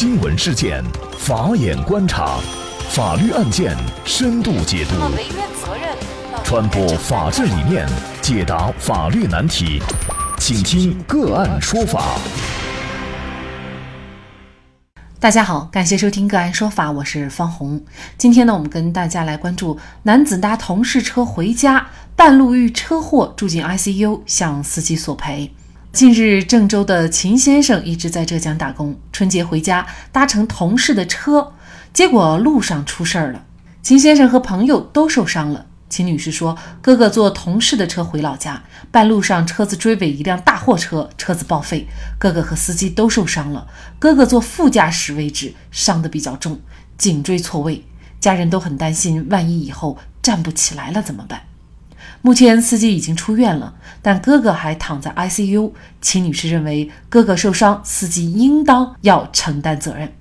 新闻事件，法眼观察，法律案件深度解读，传播法治理念，解答法律难题，请听个案说法。大家好，感谢收听个案说法，我是方红。今天呢，我们跟大家来关注男子搭同事车回家，半路遇车祸住进 ICU，向司机索赔。近日，郑州的秦先生一直在浙江打工，春节回家搭乘同事的车，结果路上出事儿了。秦先生和朋友都受伤了。秦女士说，哥哥坐同事的车回老家，半路上车子追尾一辆大货车，车子报废，哥哥和司机都受伤了。哥哥坐副驾驶位置，伤得比较重，颈椎错位，家人都很担心，万一以后站不起来了怎么办？目前司机已经出院了，但哥哥还躺在 ICU。秦女士认为，哥哥受伤，司机应当要承担责任，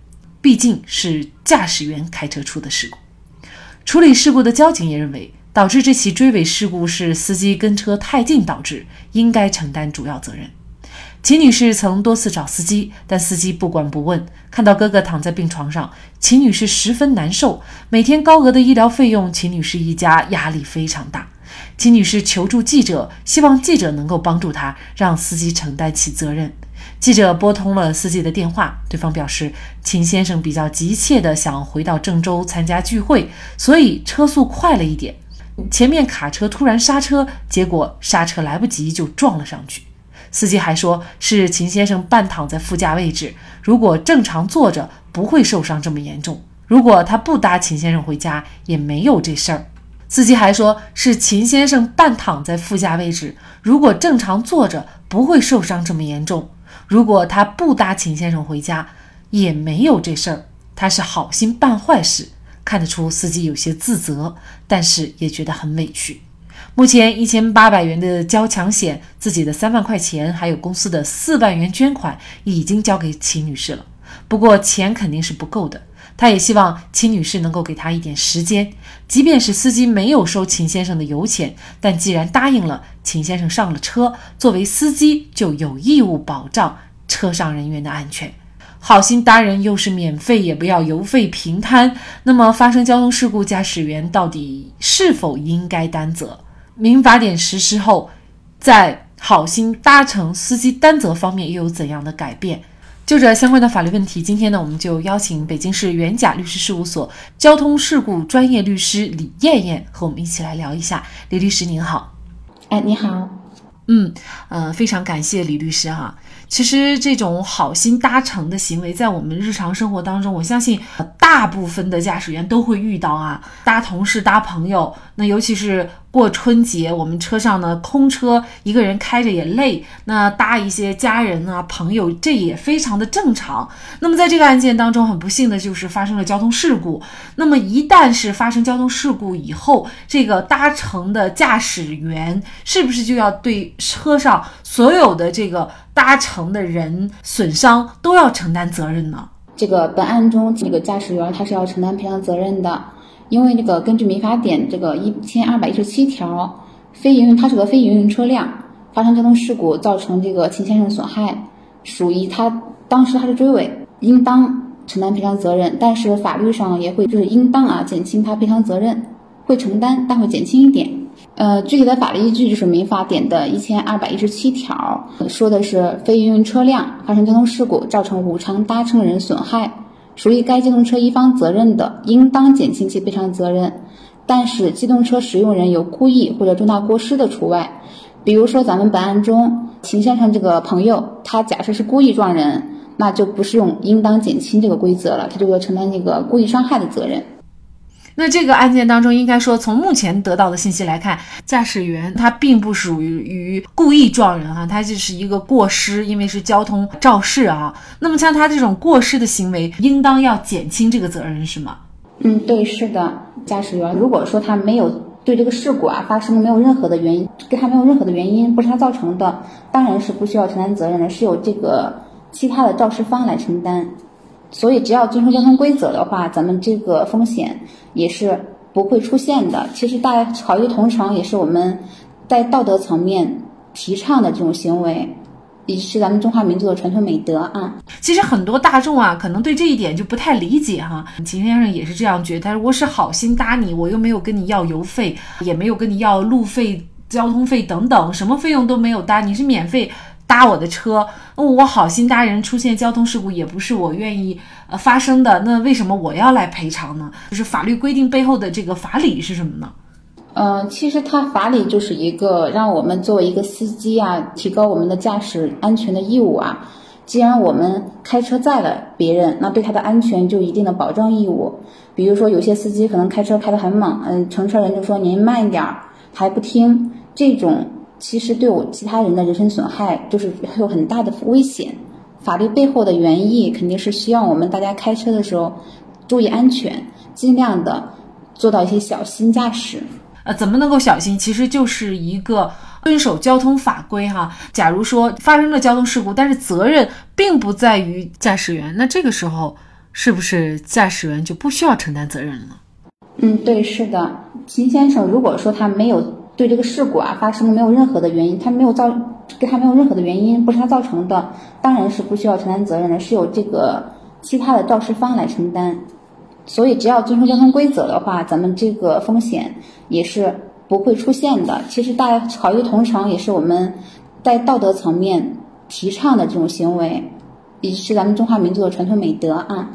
毕竟是驾驶员开车出的事故。处理事故的交警也认为，导致这起追尾事故是司机跟车太近导致，应该承担主要责任。秦女士曾多次找司机，但司机不管不问。看到哥哥躺在病床上，秦女士十分难受。每天高额的医疗费用，秦女士一家压力非常大。秦女士求助记者，希望记者能够帮助她，让司机承担起责任。记者拨通了司机的电话，对方表示秦先生比较急切地想回到郑州参加聚会，所以车速快了一点。前面卡车突然刹车，结果刹车来不及就撞了上去。司机还说是秦先生半躺在副驾位置，如果正常坐着不会受伤这么严重。如果他不搭秦先生回家，也没有这事儿。司机还说，是秦先生半躺在副驾位置，如果正常坐着不会受伤这么严重。如果他不搭秦先生回家，也没有这事儿。他是好心办坏事，看得出司机有些自责，但是也觉得很委屈。目前一千八百元的交强险，自己的三万块钱，还有公司的四万元捐款，已经交给秦女士了。不过钱肯定是不够的。他也希望秦女士能够给他一点时间，即便是司机没有收秦先生的油钱，但既然答应了，秦先生上了车，作为司机就有义务保障车上人员的安全。好心搭人又是免费，也不要油费平摊。那么发生交通事故，驾驶员到底是否应该担责？民法典实施后，在好心搭乘司机担责方面又有怎样的改变？就这相关的法律问题，今天呢，我们就邀请北京市元甲律师事务所交通事故专业律师李艳艳和我们一起来聊一下。李律师您好，哎，你好，嗯，呃，非常感谢李律师哈。其实这种好心搭乘的行为，在我们日常生活当中，我相信大部分的驾驶员都会遇到啊。搭同事、搭朋友，那尤其是过春节，我们车上呢空车，一个人开着也累。那搭一些家人啊、朋友，这也非常的正常。那么在这个案件当中，很不幸的就是发生了交通事故。那么一旦是发生交通事故以后，这个搭乘的驾驶员是不是就要对车上所有的这个？搭乘的人损伤都要承担责任呢？这个本案中，这个驾驶员他是要承担赔偿责任的，因为这个根据民法典这个一千二百一十七条，非营运他是个非营运车辆，发生交通事故造成这个秦先生损害，属于他当时他是追尾，应当承担赔偿责任，但是法律上也会就是应当啊减轻他赔偿责任，会承担但会减轻一点。呃，具体的法律依据就是民法典的一千二百一十七条，说的是非营运车辆发生交通事故，造成无偿搭乘人损害，属于该机动车一方责任的，应当减轻其赔偿责任。但是机动车使用人有故意或者重大过失的除外。比如说咱们本案中秦先生这个朋友，他假设是故意撞人，那就不适用应当减轻这个规则了，他就要承担那个故意伤害的责任。那这个案件当中，应该说从目前得到的信息来看，驾驶员他并不属于于故意撞人哈，他就是一个过失，因为是交通肇事啊。那么像他这种过失的行为，应当要减轻这个责任是吗？嗯，对，是的。驾驶员如果说他没有对这个事故啊发生没有任何的原因，跟他没有任何的原因，不是他造成的，当然是不需要承担责任的，是由这个其他的肇事方来承担。所以，只要遵守交通规则的话，咱们这个风险也是不会出现的。其实，大家考虑同城也是我们在道德层面提倡的这种行为，也是咱们中华民族的传统美德啊。其实很多大众啊，可能对这一点就不太理解哈。秦先生也是这样觉得，他说我是好心搭你，我又没有跟你要油费，也没有跟你要路费、交通费等等，什么费用都没有搭，你是免费搭我的车，那我好心搭人，出现交通事故也不是我愿意呃发生的，那为什么我要来赔偿呢？就是法律规定背后的这个法理是什么呢？嗯，其实它法理就是一个让我们作为一个司机啊，提高我们的驾驶安全的义务啊。既然我们开车载了别人，那对他的安全就一定的保障义务。比如说有些司机可能开车开得很猛，嗯，乘车人就说您慢一点儿，他还不听，这种其实对我其他人的人身损害就是有很大的危险。法律背后的原意肯定是希望我们大家开车的时候注意安全，尽量的做到一些小心驾驶。呃，怎么能够小心？其实就是一个遵守交通法规哈。假如说发生了交通事故，但是责任并不在于驾驶员，那这个时候是不是驾驶员就不需要承担责任了？嗯，对，是的。秦先生，如果说他没有对这个事故啊发生没有任何的原因，他没有造对他没有任何的原因，不是他造成的，当然是不需要承担责任的，是由这个其他的肇事方来承担。所以，只要遵守交通规则的话，咱们这个风险也是不会出现的。其实，大家考虑同城也是我们在道德层面提倡的这种行为，也是咱们中华民族的传统美德啊。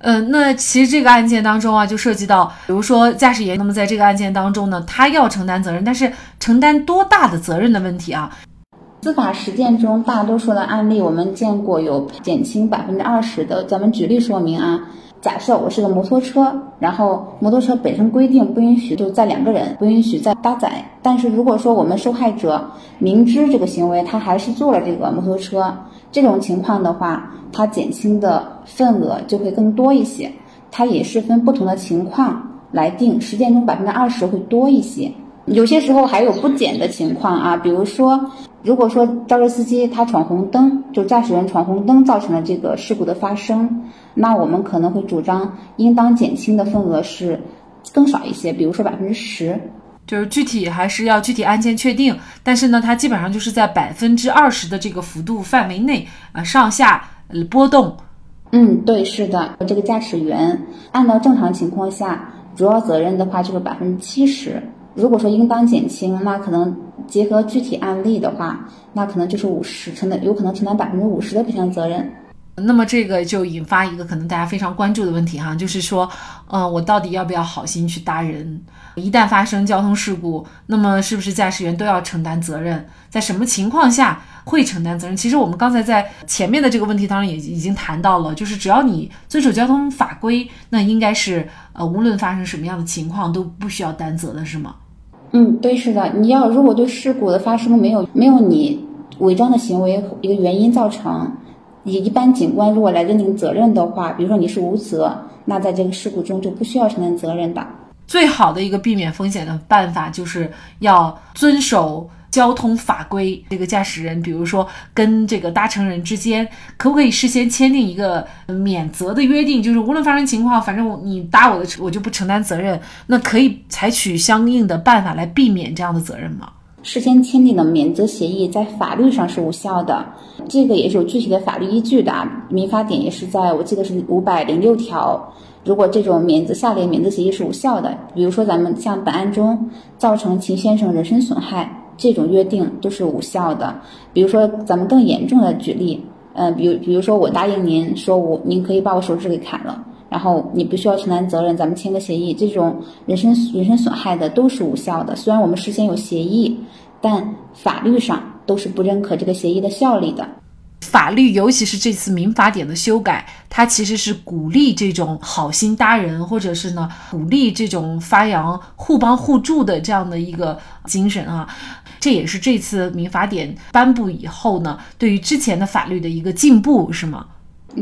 嗯，那其实这个案件当中啊，就涉及到，比如说驾驶员，那么在这个案件当中呢，他要承担责任，但是承担多大的责任的问题啊？司法实践中，大多数的案例我们见过有减轻百分之二十的。咱们举例说明啊。假设我是个摩托车，然后摩托车本身规定不允许就载两个人，不允许再搭载。但是如果说我们受害者明知这个行为，他还是坐了这个摩托车，这种情况的话，它减轻的份额就会更多一些。它也是分不同的情况来定，实践中百分之二十会多一些。有些时候还有不减的情况啊，比如说，如果说肇事司机他闯红灯，就驾驶员闯红灯造成了这个事故的发生，那我们可能会主张应当减轻的份额是更少一些，比如说百分之十，就是具体还是要具体案件确定，但是呢，它基本上就是在百分之二十的这个幅度范围内啊上下波动。嗯，对，是的，这个驾驶员按照正常情况下，主要责任的话就是百分之七十。如果说应当减轻，那可能结合具体案例的话，那可能就是五十承担，有可能承担百分之五十的赔偿责任。那么这个就引发一个可能大家非常关注的问题哈，就是说，呃，我到底要不要好心去搭人？一旦发生交通事故，那么是不是驾驶员都要承担责任？在什么情况下会承担责任？其实我们刚才在前面的这个问题当中也已经谈到了，就是只要你遵守交通法规，那应该是呃，无论发生什么样的情况都不需要担责的，是吗？嗯，对，是的。你要如果对事故的发生没有没有你违章的行为一个原因造成，你一般警官如果来认定责任的话，比如说你是无责，那在这个事故中就不需要承担责任的。最好的一个避免风险的办法就是要遵守。交通法规，这个驾驶人，比如说跟这个搭乘人之间，可不可以事先签订一个免责的约定？就是无论发生情况，反正你搭我的车，我就不承担责任。那可以采取相应的办法来避免这样的责任吗？事先签订的免责协议在法律上是无效的，这个也是有具体的法律依据的。民法典也是在我记得是五百零六条。如果这种免责下列免责协议是无效的，比如说咱们像本案中造成秦先生人身损害。这种约定都是无效的。比如说，咱们更严重的举例，嗯，比如比如说，我答应您说，我您可以把我手指给砍了，然后你不需要承担责任，咱们签个协议，这种人身人身损害的都是无效的。虽然我们事先有协议，但法律上都是不认可这个协议的效力的。法律，尤其是这次民法典的修改，它其实是鼓励这种好心搭人，或者是呢，鼓励这种发扬互帮互助的这样的一个精神啊。这也是这次民法典颁布以后呢，对于之前的法律的一个进步，是吗？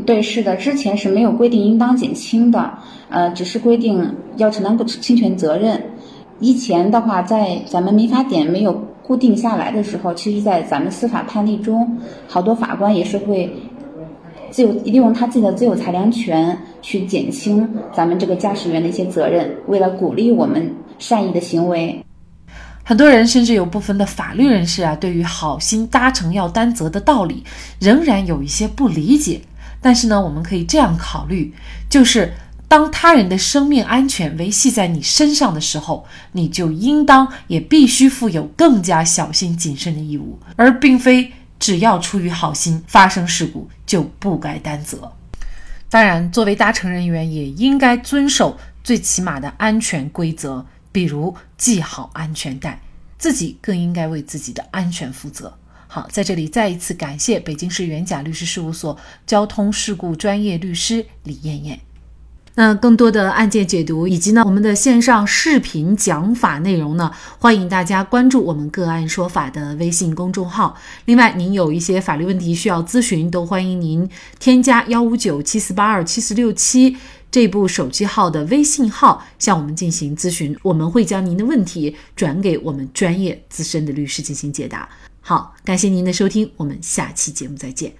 对，是的，之前是没有规定应当减轻的，呃，只是规定要承担侵权责任。以前的话，在咱们民法典没有固定下来的时候，其实，在咱们司法判例中，好多法官也是会自由利用他自己的自由裁量权去减轻咱们这个驾驶员的一些责任，为了鼓励我们善意的行为。很多人甚至有部分的法律人士啊，对于好心搭乘要担责的道理，仍然有一些不理解。但是呢，我们可以这样考虑，就是当他人的生命安全维系在你身上的时候，你就应当也必须负有更加小心谨慎的义务，而并非只要出于好心发生事故就不该担责。当然，作为搭乘人员，也应该遵守最起码的安全规则。比如系好安全带，自己更应该为自己的安全负责。好，在这里再一次感谢北京市元甲律师事务所交通事故专业律师李艳艳。那更多的案件解读以及呢我们的线上视频讲法内容呢，欢迎大家关注我们个案说法的微信公众号。另外，您有一些法律问题需要咨询，都欢迎您添加幺五九七四八二七四六七。这部手机号的微信号向我们进行咨询，我们会将您的问题转给我们专业资深的律师进行解答。好，感谢您的收听，我们下期节目再见。